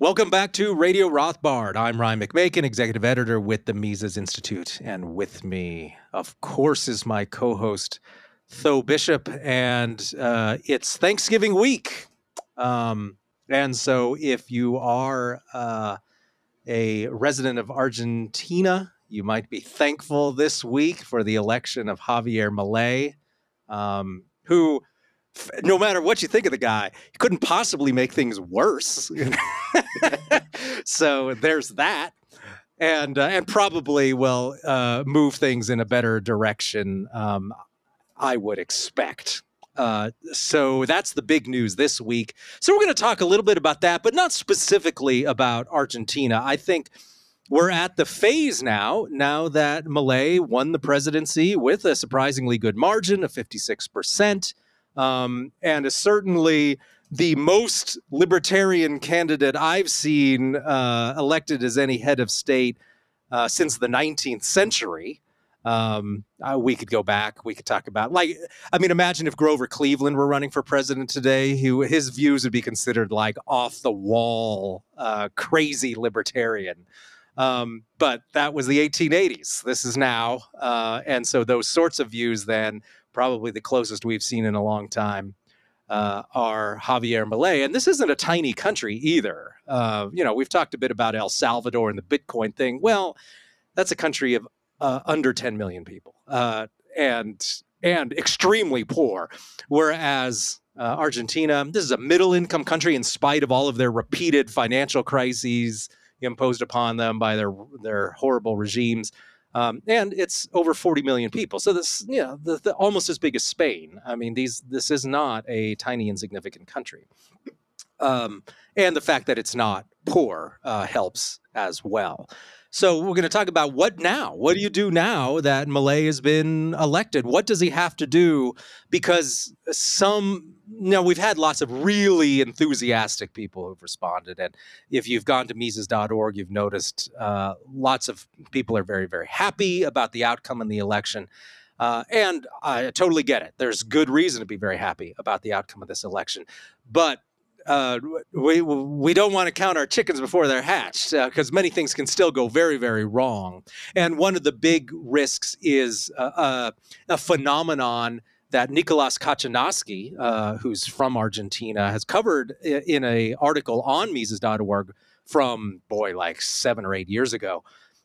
Welcome back to Radio Rothbard. I'm Ryan McMaken, executive editor with the Mises Institute. And with me, of course, is my co host, Tho Bishop. And uh, it's Thanksgiving week. Um, and so if you are uh, a resident of Argentina, you might be thankful this week for the election of Javier Milei, um, who no matter what you think of the guy, he couldn't possibly make things worse. so there's that, and uh, and probably will uh, move things in a better direction. Um, I would expect. Uh, so that's the big news this week. So we're going to talk a little bit about that, but not specifically about Argentina. I think we're at the phase now, now that Milei won the presidency with a surprisingly good margin of 56% um, and is certainly the most libertarian candidate I've seen uh, elected as any head of state uh, since the 19th century. Um, uh, we could go back. We could talk about, like, I mean, imagine if Grover Cleveland were running for president today. He, his views would be considered like off the wall, uh, crazy libertarian. Um, but that was the 1880s. This is now. Uh, and so those sorts of views then probably the closest we've seen in a long time, uh, are Javier Milei. And this isn't a tiny country either. Uh, you know, we've talked a bit about El Salvador and the Bitcoin thing. Well, that's a country of uh, under 10 million people uh, and and extremely poor. Whereas uh, Argentina, this is a middle income country in spite of all of their repeated financial crises imposed upon them by their their horrible regimes. Um, and it's over 40 million people. So this, you know, the, the, almost as big as Spain. I mean, these this is not a tiny insignificant country. Um, and the fact that it's not poor uh, helps as well. So we're going to talk about what now? What do you do now that Milei has been elected? What does he have to do? Because some know, we've had lots of really enthusiastic people who've responded. And if you've gone to Mises.org, you've noticed uh, lots of people are very, very happy about the outcome in the election. Uh, and I totally get it. There's good reason to be very happy about the outcome of this election. But uh, we we don't want to count our chickens before they're hatched because uh, many things can still go very very wrong. And one of the big risks is uh, uh, a phenomenon that Nicolas Cachanosky, uh, who's from Argentina, has covered in a article on Mises.org from boy like seven or eight years ago,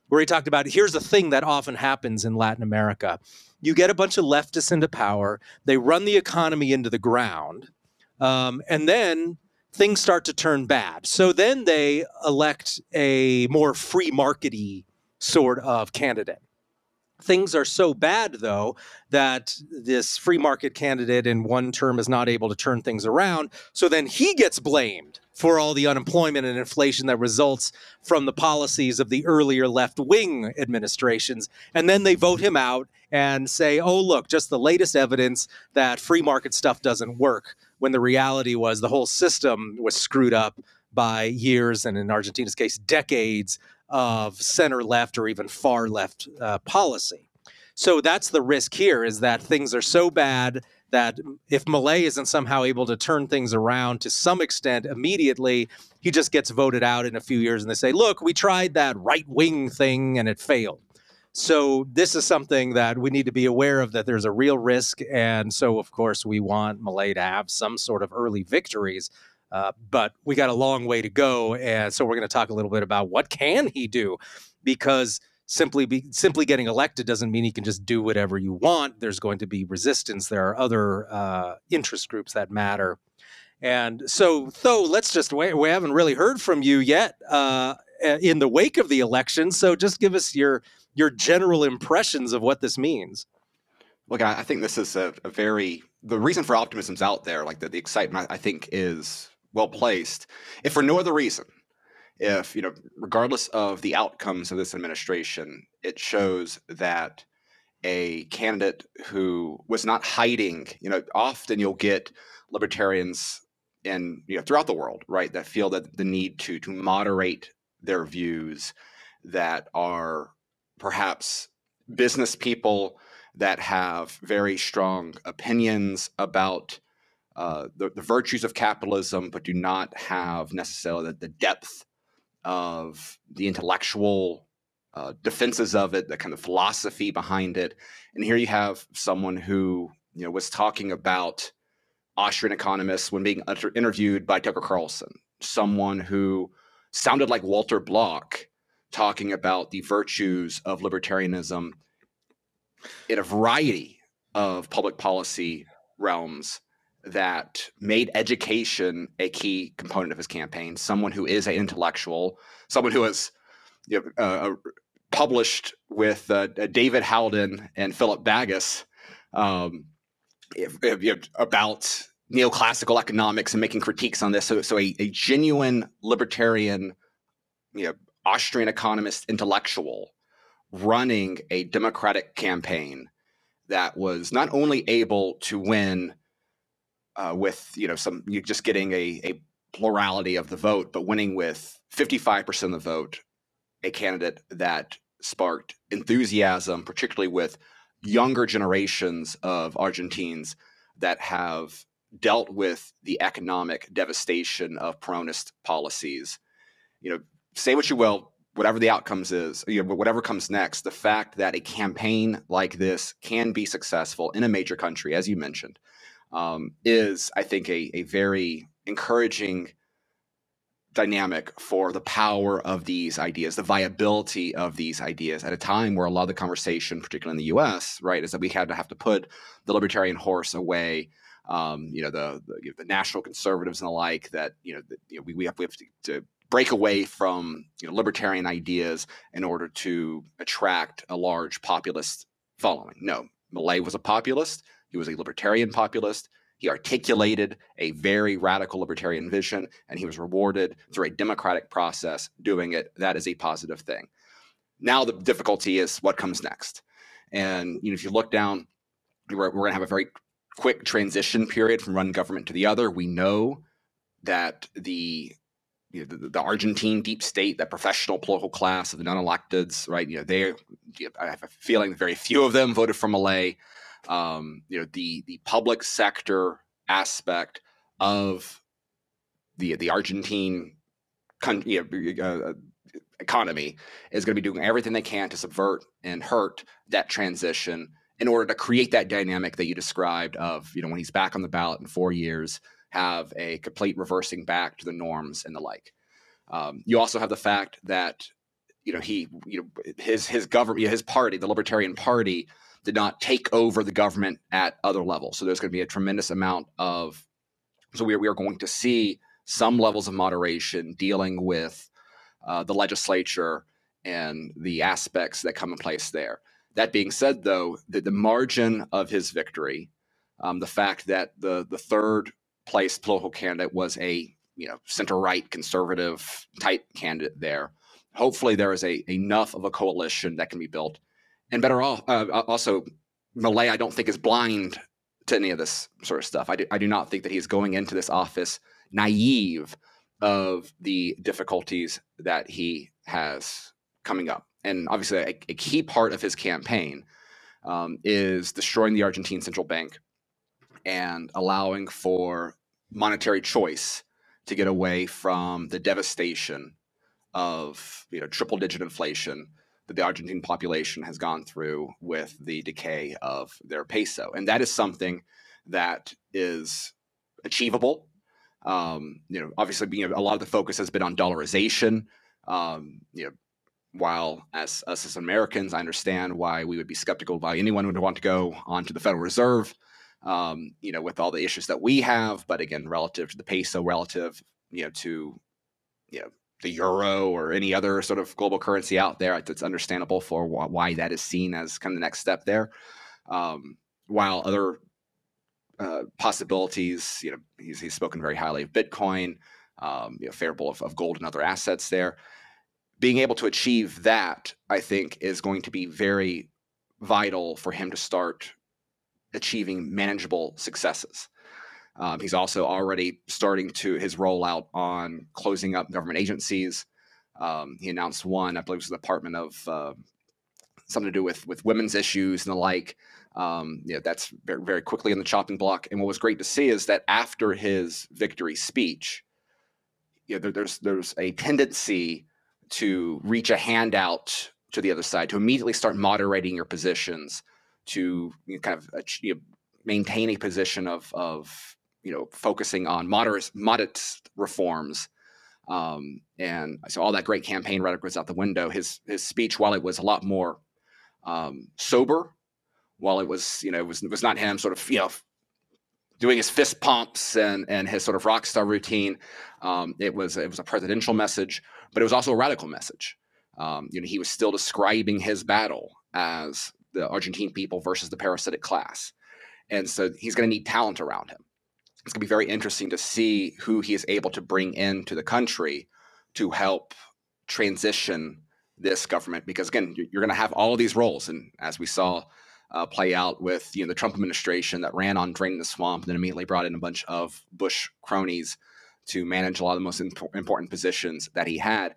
where he talked about here's the thing that often happens in Latin America: you get a bunch of leftists into power, they run the economy into the ground, um, and then things start to turn bad. So then they elect a more free markety sort of candidate Things are so bad, though, that this free market candidate in one term is not able to turn things around. So then he gets blamed for all the unemployment and inflation that results from the policies of the earlier left wing administrations. And then they vote him out and say, oh, look, just the latest evidence that free market stuff doesn't work, when the reality was the whole system was screwed up by years, and in Argentina's case, decades of center left or even far left uh, policy. So that's the risk here is that things are so bad that if Milei isn't somehow able to turn things around to some extent immediately, he just gets voted out in a few years and they say, look, we tried that right wing thing and it failed. So this is something that we need to be aware of that there's a real risk. And so, of course, we want Milei to have some sort of early victories uh, but we got a long way to go, and so we're going to talk a little bit about what can he do, because simply be, simply getting elected doesn't mean he can just do whatever you want. There's going to be resistance. There are other uh, interest groups that matter, and so though let's just wait. We haven't really heard from you yet uh, Uh, in the wake of the election, so just give us your your general impressions of what this means. Look, I, think this is a, a, very the reason for optimism's out there. Like the, the excitement, I think, is well placed, if for no other reason, if you know, regardless of the outcomes of this administration, it shows that a candidate who was not hiding. You know, often you'll get libertarians and you know throughout the world, right, that feel that the need to to moderate their views that are perhaps business people that have very strong opinions about uh, the, the, virtues of capitalism, but do not have necessarily the, the depth of the intellectual uh, defenses of it, the kind of philosophy behind it. And here you have someone who you know was talking about Austrian economists when being interviewed by Tucker Carlson, someone who sounded like Walter Block talking about the virtues of libertarianism in a variety of public policy realms that made education a key component of his campaign. Someone who is an intellectual, someone who has you know, uh, uh published with uh, David Howden and Philipp Bagus um, if, if, about neoclassical economics and making critiques on this. So, so a, a genuine libertarian, you know, Austrian economist intellectual running a democratic campaign that was not only able to win uh, with you know some you just getting a, a plurality of the vote, but winning with 55% of the vote, a candidate that sparked enthusiasm, particularly with younger generations of Argentines that have dealt with the economic devastation of Peronist policies. You know, say what you will, whatever the outcomes is, you know, whatever comes next, the fact that a campaign like this can be successful in a major country, as you mentioned, um, is, I think, a, a very encouraging dynamic for the power of these ideas, the viability of these ideas at a time where a lot of the conversation, particularly in the U.S., right, is that we had to have to put the libertarian horse away. Um, you know, the the, you know, the, national conservatives and the like. That you know, the, you know we, we have we have to, to break away from you know, libertarian ideas in order to attract a large populist following. No, Milei was a populist. He was a libertarian populist. He articulated a very radical libertarian vision, and he was rewarded through a democratic process doing it. That is a positive thing. Now the difficulty is what comes next. And you know, if you look down, we're, we're going to have a very quick transition period from one government to the other. We know that the you know, the, the, Argentine deep state, that professional political class of the non-electeds, right? You know, they, I have a feeling very few of them voted for Milei. Um, you know, the the public sector aspect of the the Argentine con- you know, uh, economy is going to be doing everything they can to subvert and hurt that transition in order to create that dynamic that you described of you know when he's back on the ballot in four years have a complete reversing back to the norms and the like. Um, you also have the fact that you know he you know his his government his party the Libertarian Party did not take over the government at other levels. So there's going to be a tremendous amount of so we are, we are going to see some levels of moderation dealing with uh, the legislature and the aspects that come in place there. That being said, though, the, the margin of his victory, um, the fact that the the third place political candidate was a you know center right conservative type candidate there. Hopefully, there is a enough of a coalition that can be built, and better off uh, also Milei, I don't think is blind to any of this sort of stuff. I do, I do not think that he's going into this office naive of the difficulties that he has coming up. And obviously, a, a key part of his campaign um, is destroying the Argentine central bank and allowing for monetary choice to get away from the devastation of you know triple digit inflation that the Argentine population has gone through with the decay of their peso, and that is something that is achievable. Um, you know, obviously, know, a lot of the focus has been on dollarization. Um, you know, while as us as Americans, I understand why we would be skeptical why anyone would want to go onto the Federal Reserve um, you know, with all the issues that we have. But again, relative to the peso, relative, you know, to you know the euro or any other sort of global currency out there, it's understandable for why that is seen as kind of the next step there. Um, while other uh, possibilities, you know, he's, he's spoken very highly of Bitcoin, um, you know, favorable of, of gold and other assets there. Being able to achieve that, I think, is going to be very vital for him to start achieving manageable successes. Um, he's also already starting to his rollout on closing up government agencies. Um, he announced one, I believe, it was the Department of uh, something to do with with women's issues and the like. Um, you know, that's very, very quickly in the chopping block. And what was great to see is that after his victory speech, you know, there, there's there's a tendency to reach a hand out to the other side, to immediately start moderating your positions, to you know, kind of you know, maintain a position of of you know focusing on moderate modest reforms. Um, and so all that great campaign rhetoric was out the window. His his speech, while it was a lot more um, sober, while it was you know it was it was not him sort of you know doing his fist pumps and and his sort of rock star routine. Um, it was it was a presidential message, but it was also a radical message. Um, you know, he was still describing his battle as the Argentine people versus the parasitic class, and so he's going to need talent around him. It's going to be very interesting to see who he is able to bring into the country to help transition this government, because again, you're going to have all of these roles, and as we saw uh, play out with you know the Trump administration that ran on draining the swamp, and then immediately brought in a bunch of Bush cronies to manage a lot of the most imp- important positions that he had.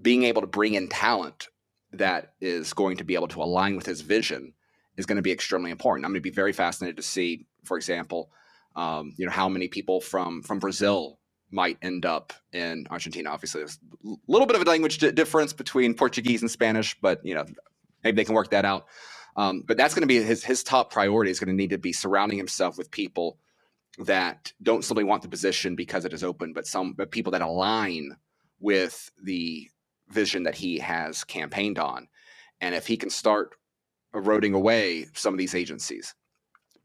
Being able to bring in talent that is going to be able to align with his vision is going to be extremely important. I'm going to be very fascinated to see, for example, um, you know how many people from from Brazil might end up in Argentina. Obviously, there's a little bit of a language difference between Portuguese and Spanish, but you know maybe they can work that out. Um, but that's going to be his his top priority. Is going to need to be surrounding himself with people that don't simply want the position because it is open, but some but people that align with the vision that he has campaigned on. And if he can start eroding away some of these agencies,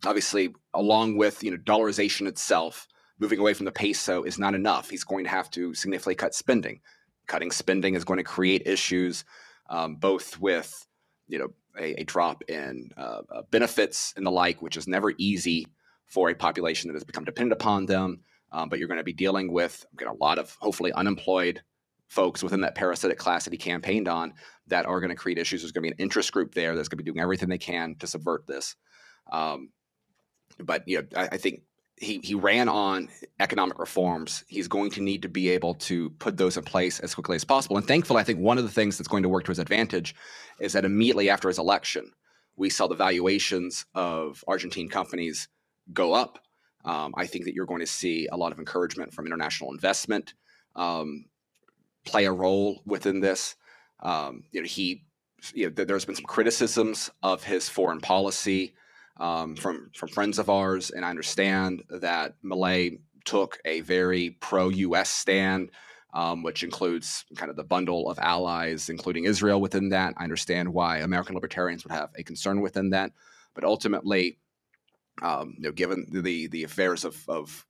obviously, along with you know dollarization itself, moving away from the peso is not enough. He's going to have to significantly cut spending. Cutting spending is going to create issues, um, both with you know a, a drop in uh, uh, benefits and the like, which is never easy for a population that has become dependent upon them. Um, but you're going to be dealing with a lot of hopefully unemployed folks within that parasitic class that he campaigned on that are going to create issues. There's going to be an interest group there that's going to be doing everything they can to subvert this. Um, but you know, I, I think he he ran on economic reforms. He's going to need to be able to put those in place as quickly as possible. And thankfully, I think one of the things that's going to work to his advantage is that immediately after his election, we saw the valuations of Argentine companies go up. Um, I think that you're going to see a lot of encouragement from international investment um, play a role within this. Um, you know, he, you know, there's been some criticisms of his foreign policy um, from from friends of ours, and I understand that Milei took a very pro-U.S. stand, um, which includes kind of the bundle of allies, including Israel, within that. I understand why American libertarians would have a concern within that, but ultimately, um, you know, given the the affairs of, of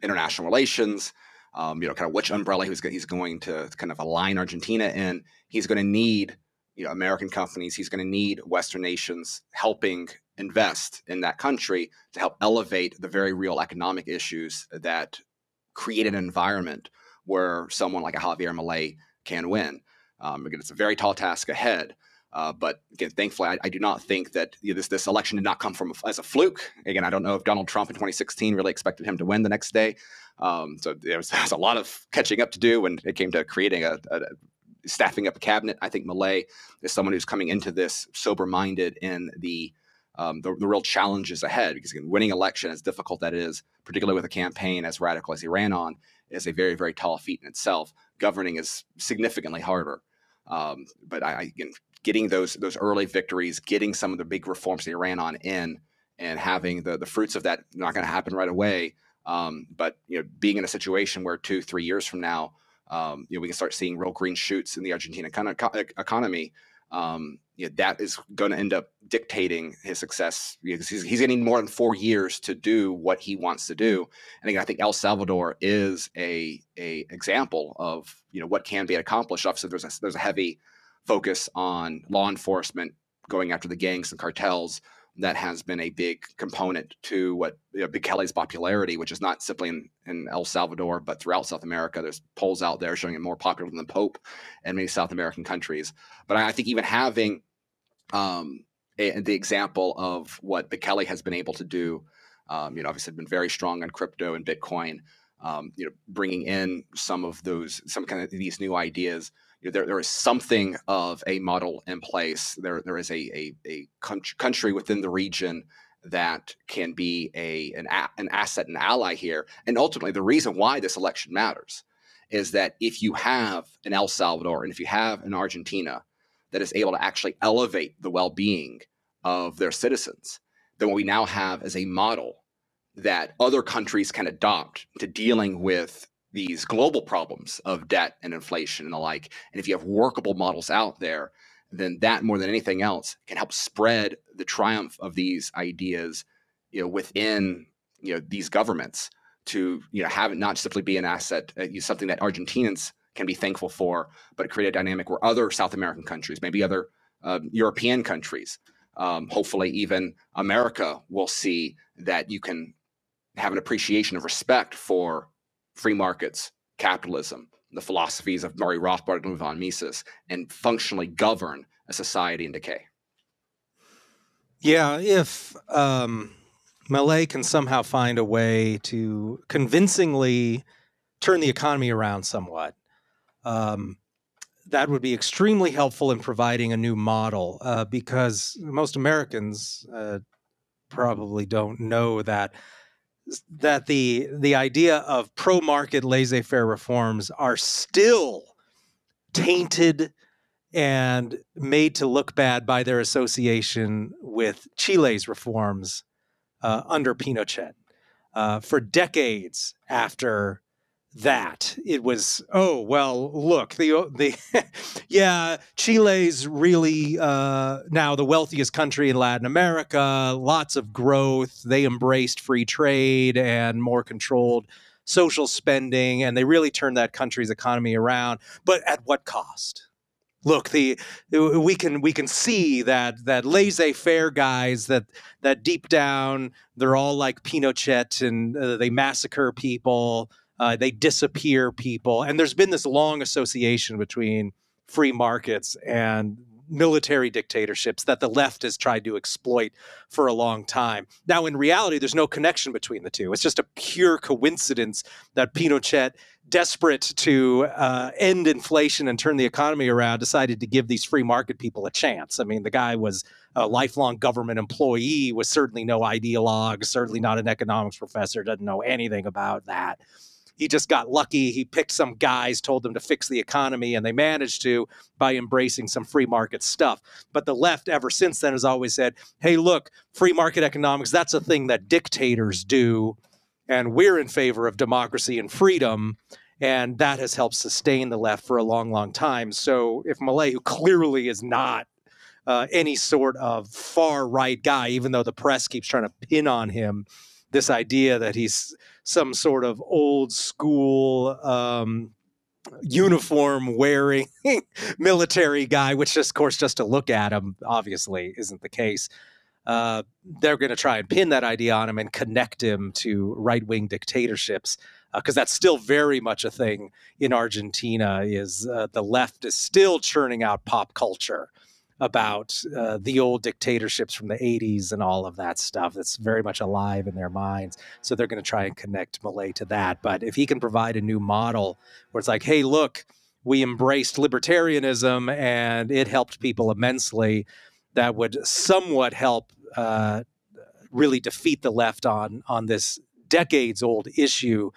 international relations, um, you know, kind of which umbrella he's he's going to kind of align Argentina in, he's going to need you know American companies. He's going to need Western nations helping invest in that country to help elevate the very real economic issues that create an environment where someone like a Javier Milei can win. Um, again, it's a very tall task ahead. Uh, but again, thankfully, I, I, do not think that you know, this this election did not come from as a fluke. Again, I don't know if Donald Trump in 2016 really expected him to win the next day. Um, so there was, there was, a lot of catching up to do when it came to creating a, a, staffing up a cabinet. I think Milei is someone who's coming into this sober minded in the um, the, the, real challenges ahead. Because again, winning election, as difficult that is, particularly with a campaign as radical as he ran on, is a very very tall feat in itself. Governing is significantly harder. Um, but I, again, getting those those early victories, getting some of the big reforms that he ran on in, and having the the fruits of that not going to happen right away. Um, but you know, being in a situation where two three years from now, um, you know, we can start seeing real green shoots in the Argentina economy um, you know, that is going to end up dictating his success because he's, he's getting more than four years to do what he wants to do. And again, I think El Salvador is a a example of you know what can be accomplished. Obviously, there's a, there's a heavy focus on law enforcement going after the gangs and cartels that has been a big component to what you know, popularity, which is not simply in, in, El Salvador, but throughout South America. There's polls out there showing it more popular than the Pope in many South American countries. But I, I think even having um, a, the example of what Bukele has been able to do, um, you know, obviously been very strong on crypto and Bitcoin. Um, you know, bringing in some of those, some kind of these new ideas there, there is something of a model in place. There, there is a, a, a country within the region that can be a an, a, an asset and ally here. And ultimately, the reason why this election matters is that if you have an El Salvador and if you have an Argentina that is able to actually elevate the well-being of their citizens, then what we now have is a model that other countries can adopt to dealing with these global problems of debt and inflation and the like. And if you have workable models out there, then that more than anything else can help spread the triumph of these ideas, you know, within you know these governments to you know have it not simply be an asset, uh, something that Argentinians can be thankful for, but create a dynamic where other South American countries, maybe other uh, European countries, um, hopefully even America, will see that you can have an appreciation of respect for free markets, capitalism, the philosophies of Murray Rothbard and von Mises, and functionally govern a society in decay. Yeah, if um, Milei can somehow find a way to convincingly turn the economy around somewhat, um, that would be extremely helpful in providing a new model uh, because most Americans uh, probably don't know that that the the idea of pro market laissez faire reforms are still tainted and made to look bad by their association with Chile's reforms uh, under Pinochet. Uh, for decades after that. It was, oh, well, look, the, the yeah, Chile's really uh, now the wealthiest country in Latin America, lots of growth. They embraced free trade and more controlled social spending, and they really turned that country's economy around. But at what cost? Look, the we can we can see that that laissez-faire guys that that deep down they're all like Pinochet and uh, they massacre people uh, they disappear people. And there's been this long association between free markets and military dictatorships that the left has tried to exploit for a long time. Now, in reality, there's no connection between the two. It's just a pure coincidence that Pinochet, desperate to uh, end inflation and turn the economy around, decided to give these free market people a chance. I mean, the guy was a lifelong government employee, was certainly no ideologue, certainly not an economics professor, doesn't know anything about that he just got lucky. He picked some guys, told them to fix the economy, and they managed to by embracing some free market stuff. But the left, ever since then, has always said, hey, look, free market economics, that's a thing that dictators do. And we're in favor of democracy and freedom. And that has helped sustain the left for a long, long time. So if Milei, who clearly is not uh, any sort of far right guy, even though the press keeps trying to pin on him this idea that he's some sort of old school um, uniform wearing military guy, which, of course, just to look at him, obviously isn't the case. Uh, they're going to try and pin that idea on him and connect him to right wing dictatorships because uh, that's still very much a thing in Argentina. Is uh, the left is still churning out pop culture about uh, the old dictatorships from the 80s and all of that stuff that's very much alive in their minds. So they're going to try and connect Milei to that. But if he can provide a new model where it's like, hey, look, we embraced libertarianism and it helped people immensely, that would somewhat help uh, really defeat the left on on this decades old issue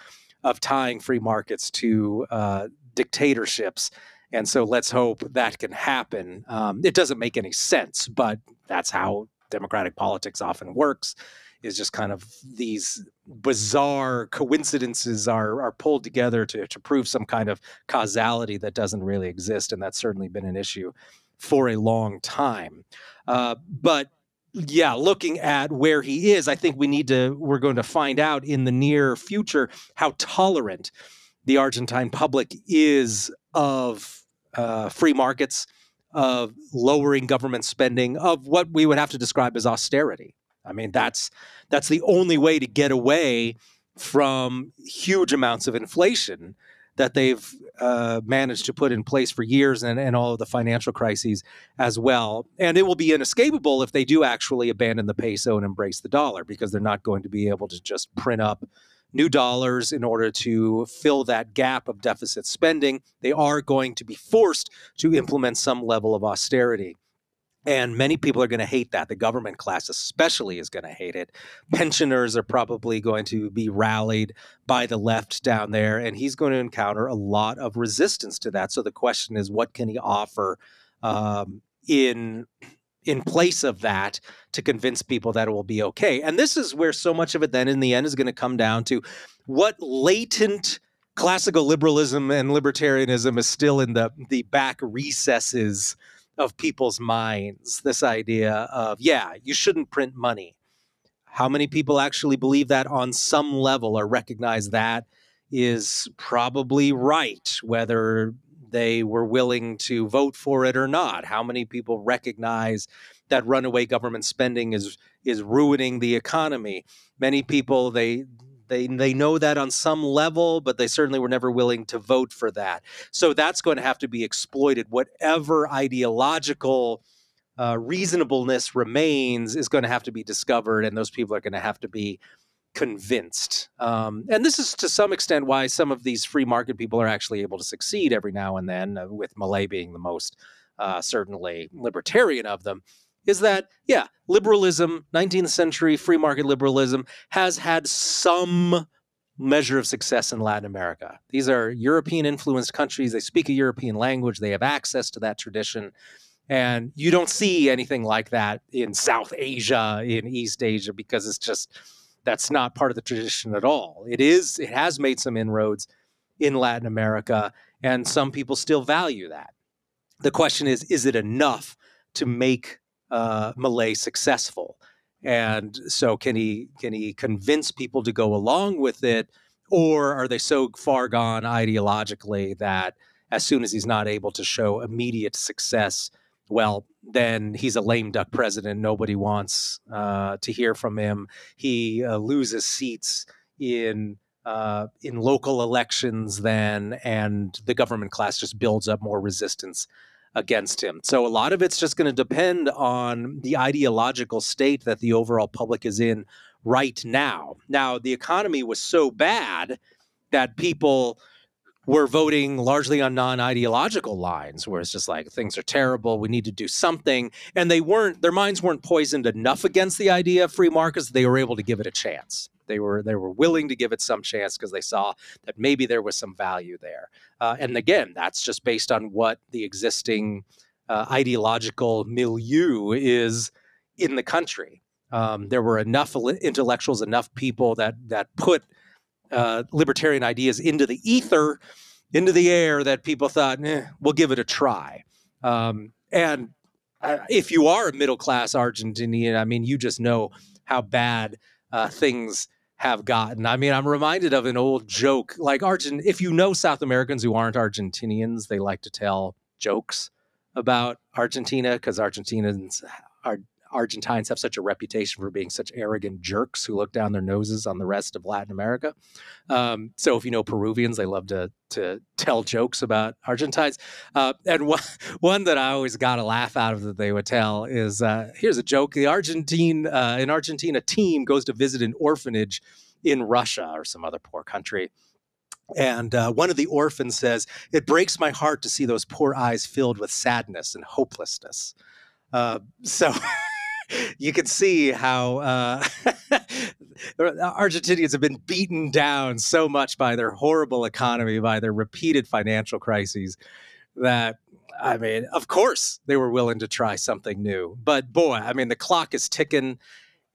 of tying free markets to uh, dictatorships and so let's hope that can happen. Um, it doesn't make any sense, but that's how democratic politics often works. Is just kind of these bizarre coincidences are are pulled together to to prove some kind of causality that doesn't really exist, and that's certainly been an issue for a long time. Uh, but yeah, looking at where he is, I think we need to. We're going to find out in the near future how tolerant the Argentine public is of uh, free markets, of lowering government spending, of what we would have to describe as austerity. I mean, that's that's the only way to get away from huge amounts of inflation that they've uh, managed to put in place for years and, and all of the financial crises as well. And it will be inescapable if they do actually abandon the peso and embrace the dollar because they're not going to be able to just print up new dollars in order to fill that gap of deficit spending. They are going to be forced to implement some level of austerity. And many people are going to hate that. The government class, especially, is going to hate it. Pensioners are probably going to be rallied by the left down there, and he's going to encounter a lot of resistance to that. So the question is, what can he offer um, in in place of that to convince people that it will be okay? And this is where so much of it, then, in the end, is going to come down to what latent classical liberalism and libertarianism is still in the the back recesses of people's minds this idea of, yeah, you shouldn't print money. How many people actually believe that on some level or recognize that is probably right, whether they were willing to vote for it or not? How many people recognize that runaway government spending is is ruining the economy? Many people they they they know that on some level, but they certainly were never willing to vote for that. So that's going to have to be exploited. Whatever ideological uh, reasonableness remains is going to have to be discovered, and those people are going to have to be convinced. Um, and this is to some extent why some of these free market people are actually able to succeed every now and then, uh, with Milei being the most uh, certainly libertarian of them is that, yeah, liberalism, 19th century free market liberalism, has had some measure of success in Latin America. These are European influenced countries. They speak a European language, they have access to that tradition. And you don't see anything like that in South Asia, in East Asia, because it's just that's not part of the tradition at all. It is, it has made some inroads in Latin America, and some people still value that. The question is, is it enough to make uh, Milei successful. And so, can he can he convince people to go along with it, or are they so far gone ideologically that as soon as he's not able to show immediate success, well, then he's a lame duck president. Nobody wants uh, to hear from him. He uh, loses seats in uh, in local elections then, and the government class just builds up more resistance against him. So a lot of it's just going to depend on the ideological state that the overall public is in right now. Now, the economy was so bad that people were voting largely on non-ideological lines where it's just like things are terrible we need to do something and they weren't their minds weren't poisoned enough against the idea of free markets they were able to give it a chance they were they were willing to give it some chance because they saw that maybe there was some value there. Uh, and again, that's just based on what the existing uh, ideological milieu is in the country. Um, there were enough intellectuals, enough people that that put uh, libertarian ideas into the ether, into the air, that people thought, eh, we'll give it a try. Um, and uh, if you are a middle class Argentinian, I mean, you just know how bad uh, things have gotten. I mean, I'm reminded of an old joke. Like Argent, if you know South Americans who aren't Argentinians, they like to tell jokes about Argentina because Argentinians are Argentines have such a reputation for being such arrogant jerks who look down their noses on the rest of Latin America. Um, so if you know Peruvians, they love to to tell jokes about Argentines. Uh, and one, one that I always got a laugh out of that they would tell is uh, here's a joke: the Argentine uh, an Argentina team goes to visit an orphanage in Russia or some other poor country. And uh, one of the orphans says, It breaks my heart to see those poor eyes filled with sadness and hopelessness. Uh, so you can see how uh, Argentinians have been beaten down so much by their horrible economy, by their repeated financial crises, that I mean, of course they were willing to try something new. But boy, I mean, the clock is ticking,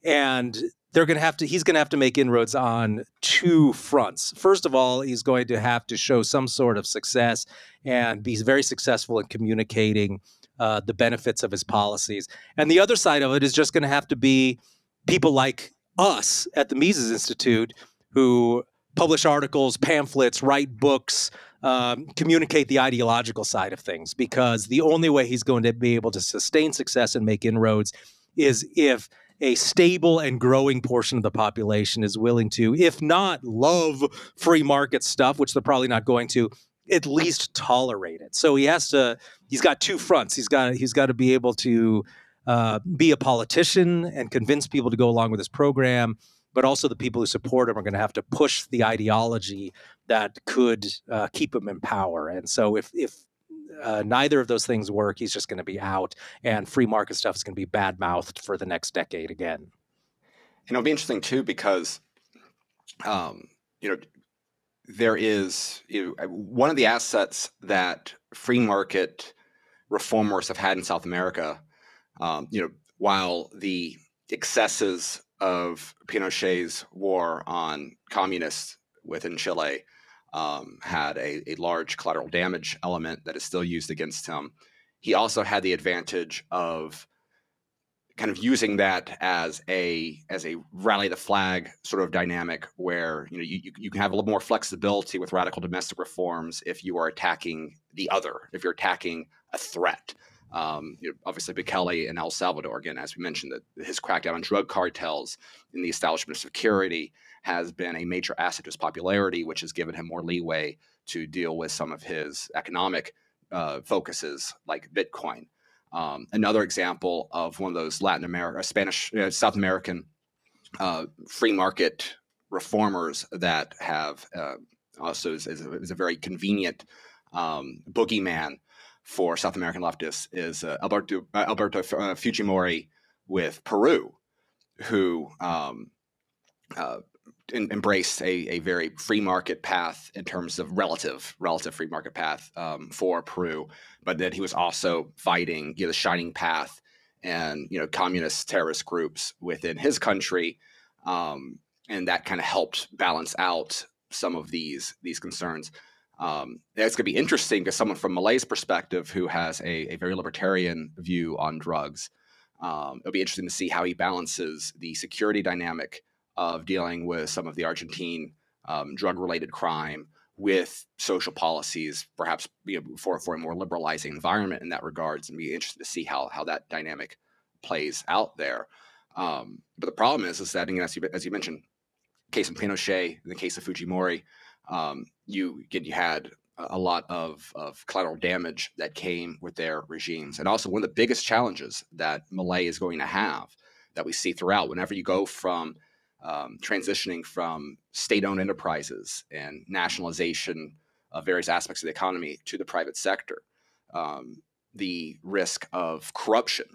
and they're going to have to. He's going to have to make inroads on two fronts. First of all, he's going to have to show some sort of success and be very successful in communicating uh, the benefits of his policies. And the other side of it is just going to have to be people like us at the Mises Institute who publish articles, pamphlets, write books, um, communicate the ideological side of things. Because the only way he's going to be able to sustain success and make inroads is if a stable and growing portion of the population is willing to, if not love free market stuff, which they're probably not going to, at least tolerate it. So he has to. He's got two fronts. He's got he's got to be able to uh, be a politician and convince people to go along with his program, but also the people who support him are going to have to push the ideology that could uh, keep him in power. And so if if uh, neither of those things work, he's just going to be out, and free market stuff is going to be bad mouthed for the next decade again. And it'll be interesting too because, um, you know, there is you know, one of the assets that free market reformers have had in South America. Um, you know, while the excesses of Pinochet's war on communists within Chile um, had a, a, large collateral damage element that is still used against him. He also had the advantage of kind of using that as a as a rally the flag sort of dynamic where you know you, you can have a little more flexibility with radical domestic reforms if you are attacking the other if you're attacking a threat. Um, you know, obviously Bukele in El Salvador again as we mentioned that his crackdown on drug cartels in the establishment of security has been a major asset to his popularity which has given him more leeway to deal with some of his economic uh, focuses like Bitcoin um, another example of one of those Latin America, Spanish, uh, South American uh, free market reformers that have uh, also is, is, a, is, a, very convenient um, boogeyman for South American leftists is uh, Alberto, uh, Alberto uh, Fujimori with Peru, who um, in, embraced a, a very free market path in terms of relative relative free market path um, for Peru, but that he was also fighting you know, the Shining Path and you know communist terrorist groups within his country, um, and that kind of helped balance out some of these these concerns. Um, it's going to be interesting because someone from Milei's perspective, who has a, a very libertarian view on drugs, um, it'll be interesting to see how he balances the security dynamic of dealing with some of the Argentine um, drug related crime with social policies, perhaps you know, for, for a more liberalizing environment in that regards, and be interested to see how, how that dynamic plays out there. Um, but the problem is, is that as you, as you mentioned, case of Pinochet, in the case of Fujimori, um, you you had a lot of, of collateral damage that came with their regimes. And also one of the biggest challenges that Milei is going to have that we see throughout, whenever you go from um, transitioning from state-owned enterprises and nationalization of various aspects of the economy to the private sector, um, the risk of corruption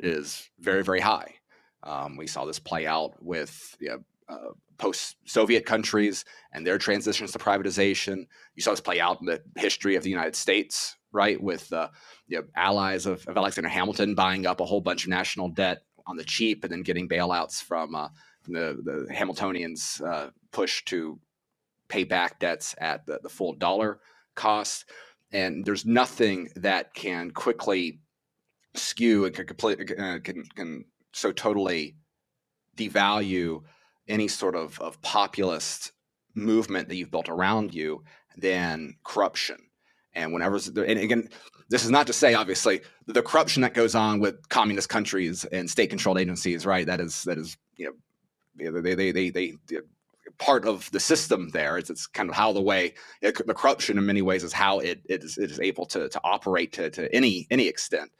is very, very high. Um, we saw this play out with you know, uh, post-Soviet countries and their transitions to privatization. You saw this play out in the history of the United States, right, with uh, you know, allies of, of, Alexander Hamilton buying up a whole bunch of national debt on the cheap and then getting bailouts from uh, the, the Hamiltonians uh, push to pay back debts at the, the full dollar cost. And there's nothing that can quickly skew and can, uh, can, can so totally devalue any sort of, of populist movement that you've built around you than corruption. And whenever, and again, this is not to say, obviously, the corruption that goes on with communist countries and state-controlled agencies, right? That is that is you know they, they, they, they, they part of the system there. It's, it's kind of how the way it, the corruption in many ways is how it, it, is, it is able to, to operate to, to any any extent.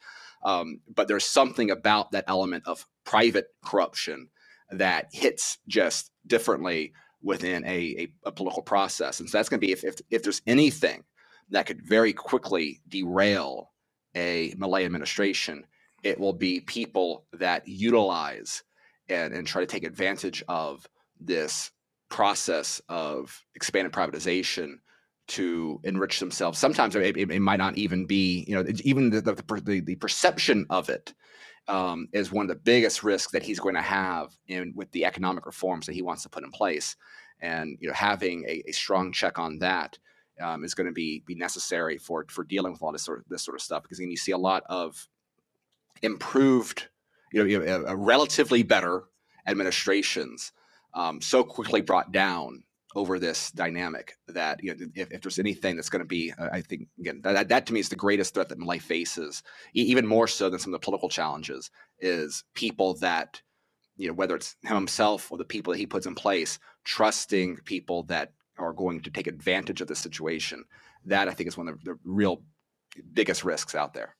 Um, but there's something about that element of private corruption that hits just differently within a, a, a political process. And so that's going to be if, if, if there's anything that could very quickly derail a Milei administration, it will be people that utilize and, and try to take advantage of this process of expanded privatization to enrich themselves. Sometimes it, it, it, might not even be, you know, even the, the, the perception of it um, is one of the biggest risks that he's going to have in with the economic reforms that he wants to put in place. And you know, having a, a strong check on that um, is going to be be necessary for for dealing with all this sort of this sort of stuff because then you see a lot of improved you know, a, a relatively better administrations um, so quickly brought down over this dynamic that you know if, if there's anything that's going to be uh, i think again that, that to me is the greatest threat that life faces even more so than some of the political challenges is people that you know whether it's him himself or the people that he puts in place trusting people that are going to take advantage of the situation. That i think is one of the real biggest risks out there.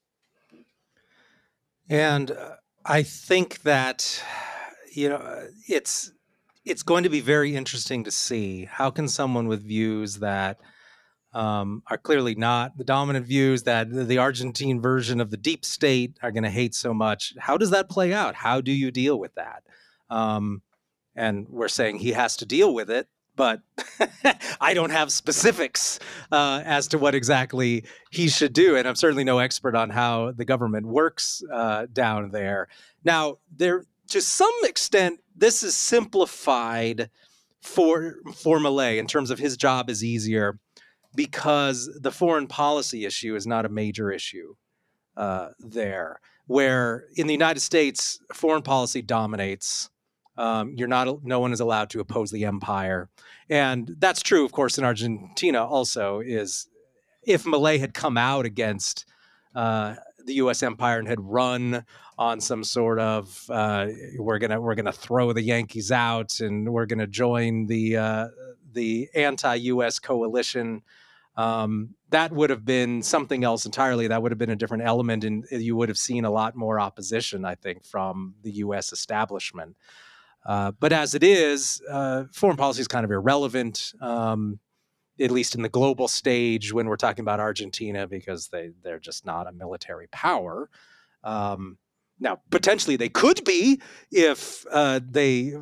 And uh, I think that you know it's it's going to be very interesting to see how can someone with views that um, are clearly not the dominant views that the Argentine version of the deep state are going to hate so much. How does that play out? How do you deal with that? Um, and we're saying he has to deal with it, but I don't have specifics uh, as to what exactly he should do. And I'm certainly no expert on how the government works uh, down there. Now, there to some extent, this is simplified for for Milei in terms of his job is easier because the foreign policy issue is not a major issue uh, there. Where in the United States, foreign policy dominates. Um, you're not. No one is allowed to oppose the empire, and that's true, of course, in Argentina. Also, is if Milei had come out against uh, the U.S. empire and had run on some sort of uh, we're gonna we're gonna throw the Yankees out and we're gonna join the uh, the anti-U.S. coalition um, that would have been something else entirely. That would have been a different element, and you would have seen a lot more opposition, I think, from the U.S. establishment. Uh, but as it is, uh, foreign policy is kind of irrelevant, um, at least in the global stage when we're talking about Argentina, because they they're just not a military power. Um, now, potentially they could be if uh, they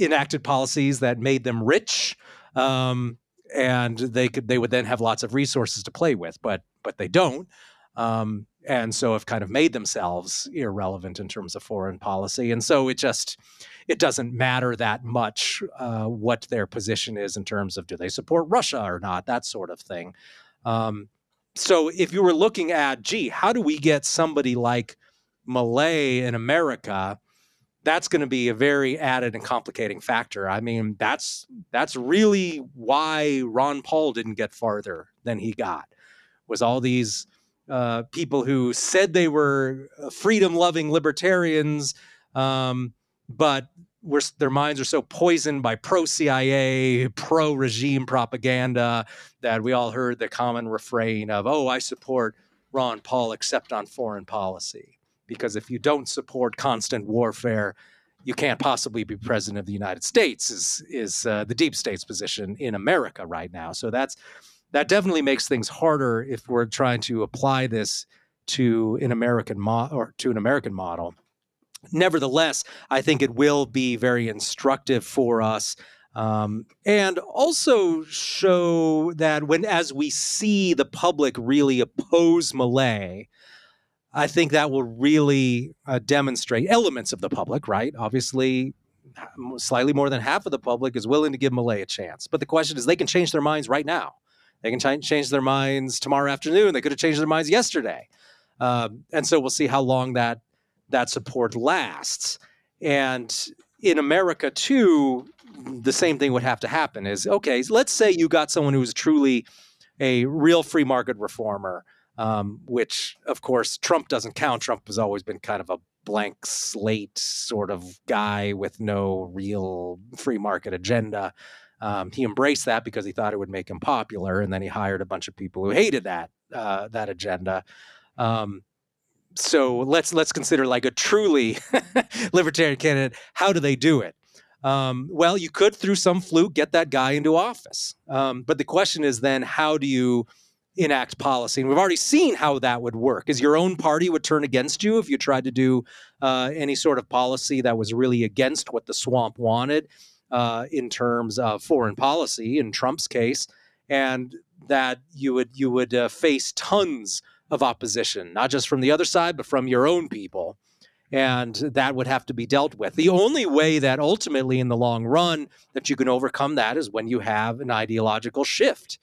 enacted policies that made them rich. Um, and they could they would then have lots of resources to play with, but but they don't. Um, and so have kind of made themselves irrelevant in terms of foreign policy. And so it just it doesn't matter that much uh, what their position is in terms of do they support Russia or not, that sort of thing. Um, so if you were looking at, gee, how do we get somebody like Milei in America that's going to be a very added and complicating factor. I mean, that's that's really why Ron Paul didn't get farther than he got. Was all these uh, people who said they were uh, freedom-loving libertarians, um, but were, their minds are so poisoned by pro-CIA, pro-regime propaganda that we all heard the common refrain of, "Oh, I support Ron Paul except on foreign policy." because if you don't support constant warfare, you can't possibly be president of the United States. Is is uh, the deep state's position in America right now? So that's that definitely makes things harder if we're trying to apply this to an American mo- or to an American model. Nevertheless, I think it will be very instructive for us. Um, and also show that when as we see the public really oppose Milei, I think that will really uh, demonstrate elements of the public, right? Obviously, slightly more than half of the public is willing to give Milei a chance. But the question is, they can change their minds right now. They can ch- change their minds tomorrow afternoon. They could have changed their minds yesterday. Um, and so we'll see how long that that support lasts. And in America too, the same thing would have to happen. Is okay. let's say you got someone who's truly a real free market reformer um, which of course Trump doesn't count. Trump has always been kind of a blank slate sort of guy with no real free market agenda. Um, he embraced that because he thought it would make him popular, and then he hired a bunch of people who hated that uh, that agenda. Um, so let's let's consider like a truly libertarian candidate. How do they do it? Um, well, you could through some fluke get that guy into office, um, but the question is then how do you enact policy. And we've already seen how that would work. Is your own party would turn against you if you tried to do uh, any sort of policy that was really against what the swamp wanted uh, in terms of foreign policy, in Trump's case, and that you would you would uh, face tons of opposition, not just from the other side, but from your own people. And that would have to be dealt with. The only way that ultimately, in the long run, that you can overcome that is when you have an ideological shift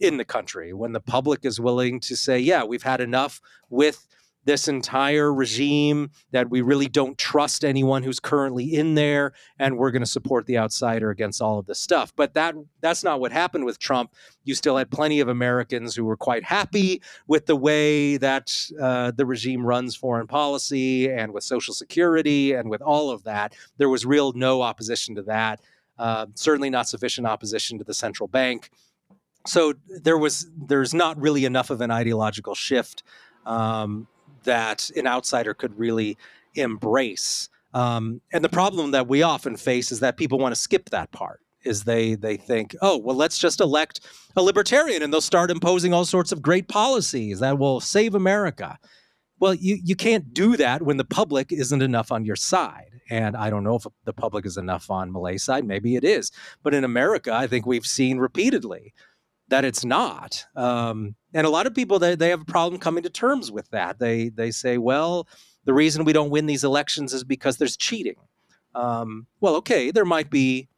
in the country when the public is willing to say, yeah, we've had enough with this entire regime that we really don't trust anyone who's currently in there and we're going to support the outsider against all of this stuff. But that that's not what happened with Trump. You still had plenty of Americans who were quite happy with the way that uh, the regime runs foreign policy and with social security and with all of that. There was real no opposition to that uh, certainly not sufficient opposition to the central bank. So there was there's not really enough of an ideological shift um, that an outsider could really embrace Um, and the problem that we often face is that people want to skip that part. Is they they think, oh well, let's just elect a libertarian, and they'll start imposing all sorts of great policies that will save America. Well, you you can't do that when the public isn't enough on your side. And I don't know if the public is enough on Milei's side. Maybe it is, but in America, I think we've seen repeatedly that it's not. Um, and a lot of people they, they have a problem coming to terms with that. They they say, well, the reason we don't win these elections is because there's cheating. Um, well, okay, there might be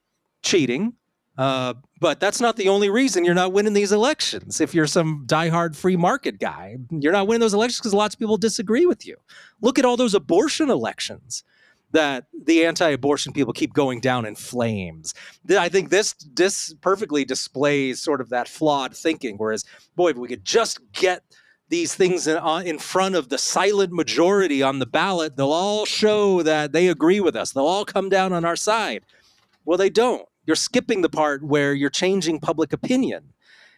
cheating, uh, but that's not the only reason you're not winning these elections. If you're some diehard free market guy, you're not winning those elections because lots of people disagree with you. Look at all those abortion elections that the anti-abortion people keep going down in flames. I think this this perfectly displays sort of that flawed thinking. Whereas, boy, if we could just get these things in, uh, in front of the silent majority on the ballot, they'll all show that they agree with us. They'll all come down on our side. Well, they don't. You're skipping the part where you're changing public opinion.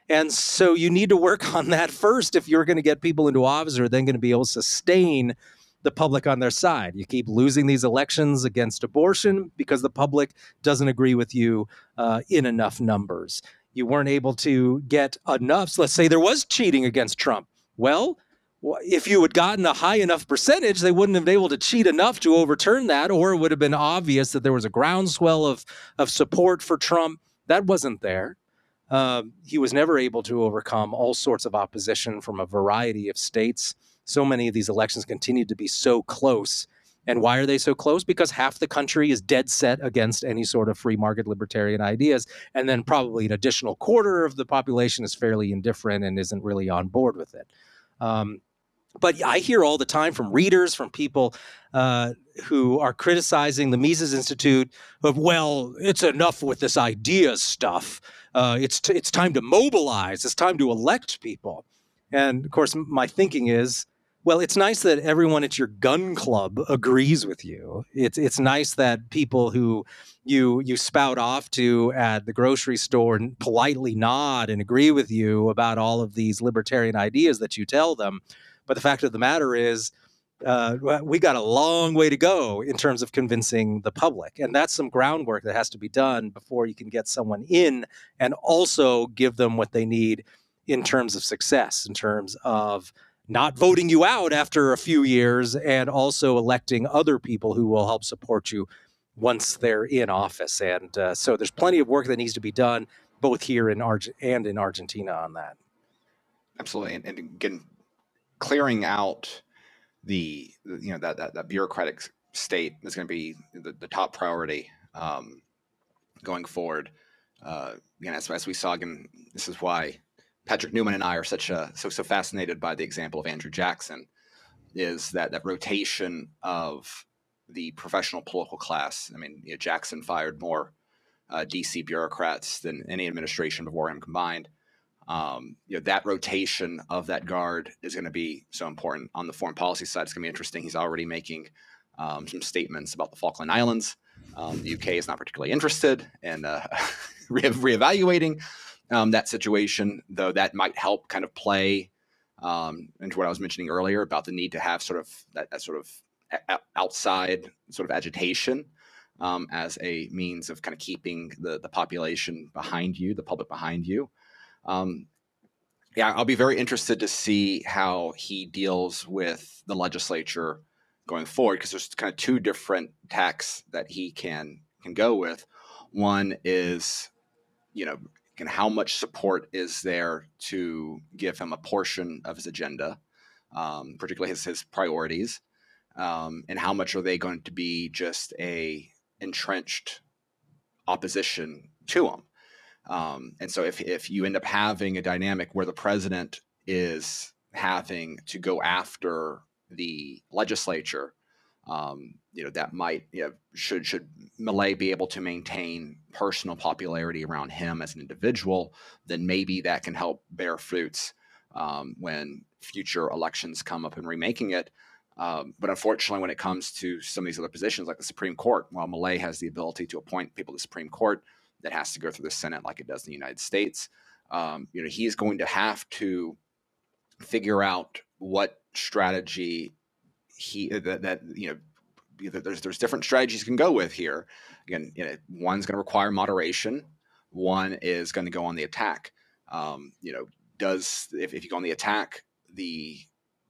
And so you need to work on that first if you're going to get people into office or then going to be able to sustain the public on their side. You keep losing these elections against abortion because the public doesn't agree with you uh, in enough numbers. You weren't able to get enough. So let's say there was cheating against Trump. Well, if you had gotten a high enough percentage, they wouldn't have been able to cheat enough to overturn that, or it would have been obvious that there was a groundswell of, of support for Trump. That wasn't there. Uh, he was never able to overcome all sorts of opposition from a variety of states so many of these elections continue to be so close. And why are they so close? Because half the country is dead set against any sort of free market libertarian ideas. And then probably an additional quarter of the population is fairly indifferent and isn't really on board with it. Um, but I hear all the time from readers, from people uh, who are criticizing the Mises Institute of, well, it's enough with this ideas stuff. Uh, it's, t- it's time to mobilize, it's time to elect people. And of course, my thinking is, well, it's nice that everyone at your gun club agrees with you. It's it's nice that people who you you spout off to at the grocery store and politely nod and agree with you about all of these libertarian ideas that you tell them. But the fact of the matter is, uh, we got a long way to go in terms of convincing the public, and that's some groundwork that has to be done before you can get someone in and also give them what they need in terms of success, in terms of not voting you out after a few years and also electing other people who will help support you once they're in office. And uh, so there's plenty of work that needs to be done both here in Arge- and in Argentina on that. Absolutely. And, and again, clearing out the, you know, that, that, that bureaucratic state is going to be the, the top priority um, going forward. Uh, again, as, as we saw, again, this is why Patrick Newman and I are such a, so so fascinated by the example of Andrew Jackson is that that rotation of the professional political class. I mean, you know, Jackson fired more uh, DC bureaucrats than any administration before him combined. Um, you know, that rotation of that guard is going to be so important. On the foreign policy side, it's going to be interesting. He's already making um, some statements about the Falkland Islands. Um, the UK is not particularly interested in uh, re- reevaluating um, that situation, though that might help kind of play um, into what I was mentioning earlier about the need to have sort of that, that sort of a- outside sort of agitation um, as a means of kind of keeping the, the population behind you, the public behind you. Um, yeah, I'll be very interested to see how he deals with the legislature going forward because there's kind of two different tacks that he can can go with. One is, you know, and how much support is there to give him a portion of his agenda, um, particularly his, his priorities, um, and how much are they going to be just a entrenched opposition to him? Um, and so if, if you end up having a dynamic where the president is having to go after the legislature um, you know that might you know, should should Milei be able to maintain personal popularity around him as an individual, then maybe that can help bear fruits um, when future elections come up and remaking it. Um, but unfortunately, when it comes to some of these other positions, like the Supreme Court, while Milei has the ability to appoint people to the Supreme Court, that has to go through the Senate like it does in the United States. Um, you know, he's going to have to figure out what strategy he that, that you know there's there's different strategies you can go with here. Again, you know, one's going to require moderation. One is going to go on the attack. Um, you know, does if, if you go on the attack, the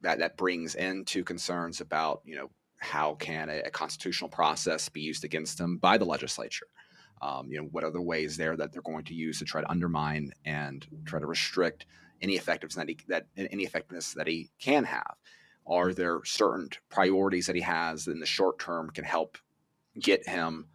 that that brings into concerns about you know how can a, a constitutional process be used against them by the legislature. Um, you know, what are the ways there that they're going to use to try to undermine and try to restrict any effectiveness that he, that any effectiveness that he can have? Are there certain priorities that he has in the short term can help get him,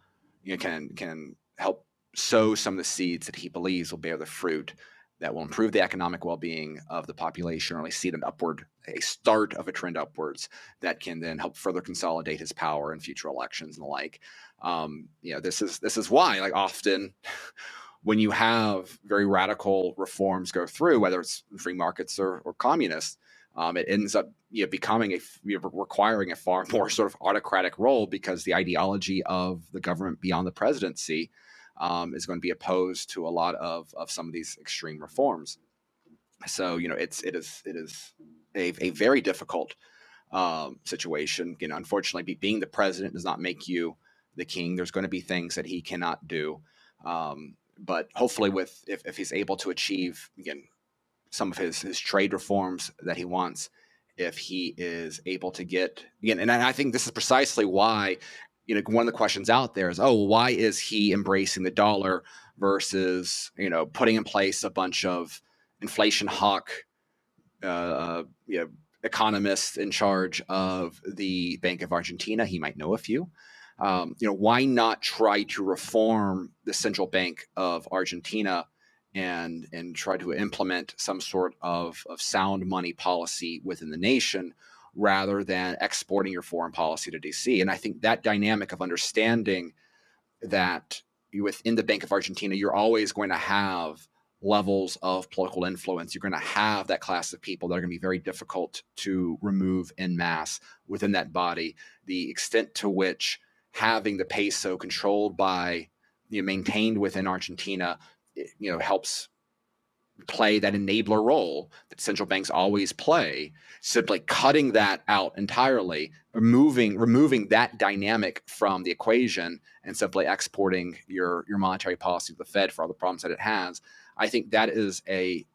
you know, can can help sow some of the seeds that he believes will bear the fruit that will improve the economic well-being of the population, or at least see an upward, a start of a trend upwards that can then help further consolidate his power in future elections and the like. Um, you know, this is this is why, like often, when you have very radical reforms go through, whether it's free markets or, or communists, um, it ends up you know, becoming a you know, requiring a far more sort of autocratic role because the ideology of the government beyond the presidency um, is going to be opposed to a lot of, of some of these extreme reforms. So you know, it's it is it is a, a very difficult um, situation. You know, unfortunately, being the president does not make you the king. There's going to be things that he cannot do. Um, but hopefully, with if, if he's able to achieve again some of his his trade reforms that he wants, if he is able to get again, and I think this is precisely why you know, one of the questions out there is, oh, why is he embracing the dollar versus, you know, putting in place a bunch of inflation hawk, uh, uh, you know, economists in charge of the Bank of Argentina? He might know a few. Um, you know, why not try to reform the central bank of Argentina and and try to implement some sort of, of sound money policy within the nation rather than exporting your foreign policy to DC. And I think that dynamic of understanding that within the Bank of Argentina, you're always going to have levels of political influence. You're going to have that class of people that are going to be very difficult to remove in mass within that body. The extent to which having the peso controlled by, you know, maintained within Argentina, you know, helps play that enabler role that central banks always play. Simply cutting that out entirely removing removing that dynamic from the equation and simply exporting your your monetary policy to the fed for all the problems that it has i think that is a,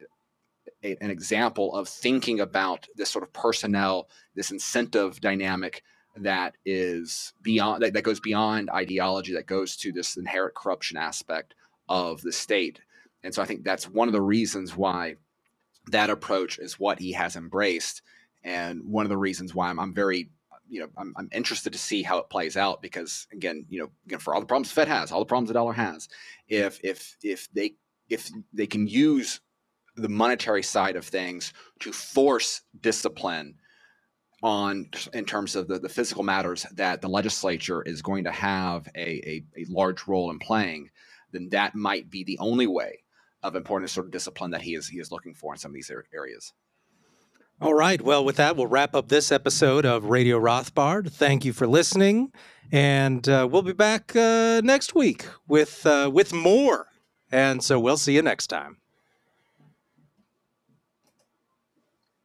a an example of thinking about this sort of personnel this incentive dynamic that is beyond that, that goes beyond ideology that goes to this inherent corruption aspect of the state and so I think that's one of the reasons why that approach is what he has embraced. And one of the reasons why I'm, I'm very, you know, I'm, I'm, interested to see how it plays out because again, you know, again, for all the problems the Fed has, all the problems the dollar has, if, if, if they, if they can use the monetary side of things to force discipline on in terms of the, the physical matters that the legislature is going to have a, a, a large role in playing, then that might be the only way of important sort of discipline that he is he is looking for in some of these areas. All right. Well, with that, we'll wrap up this episode of Radio Rothbard. Thank you for listening, and uh, we'll be back uh, next week with uh, with more. And so we'll see you next time.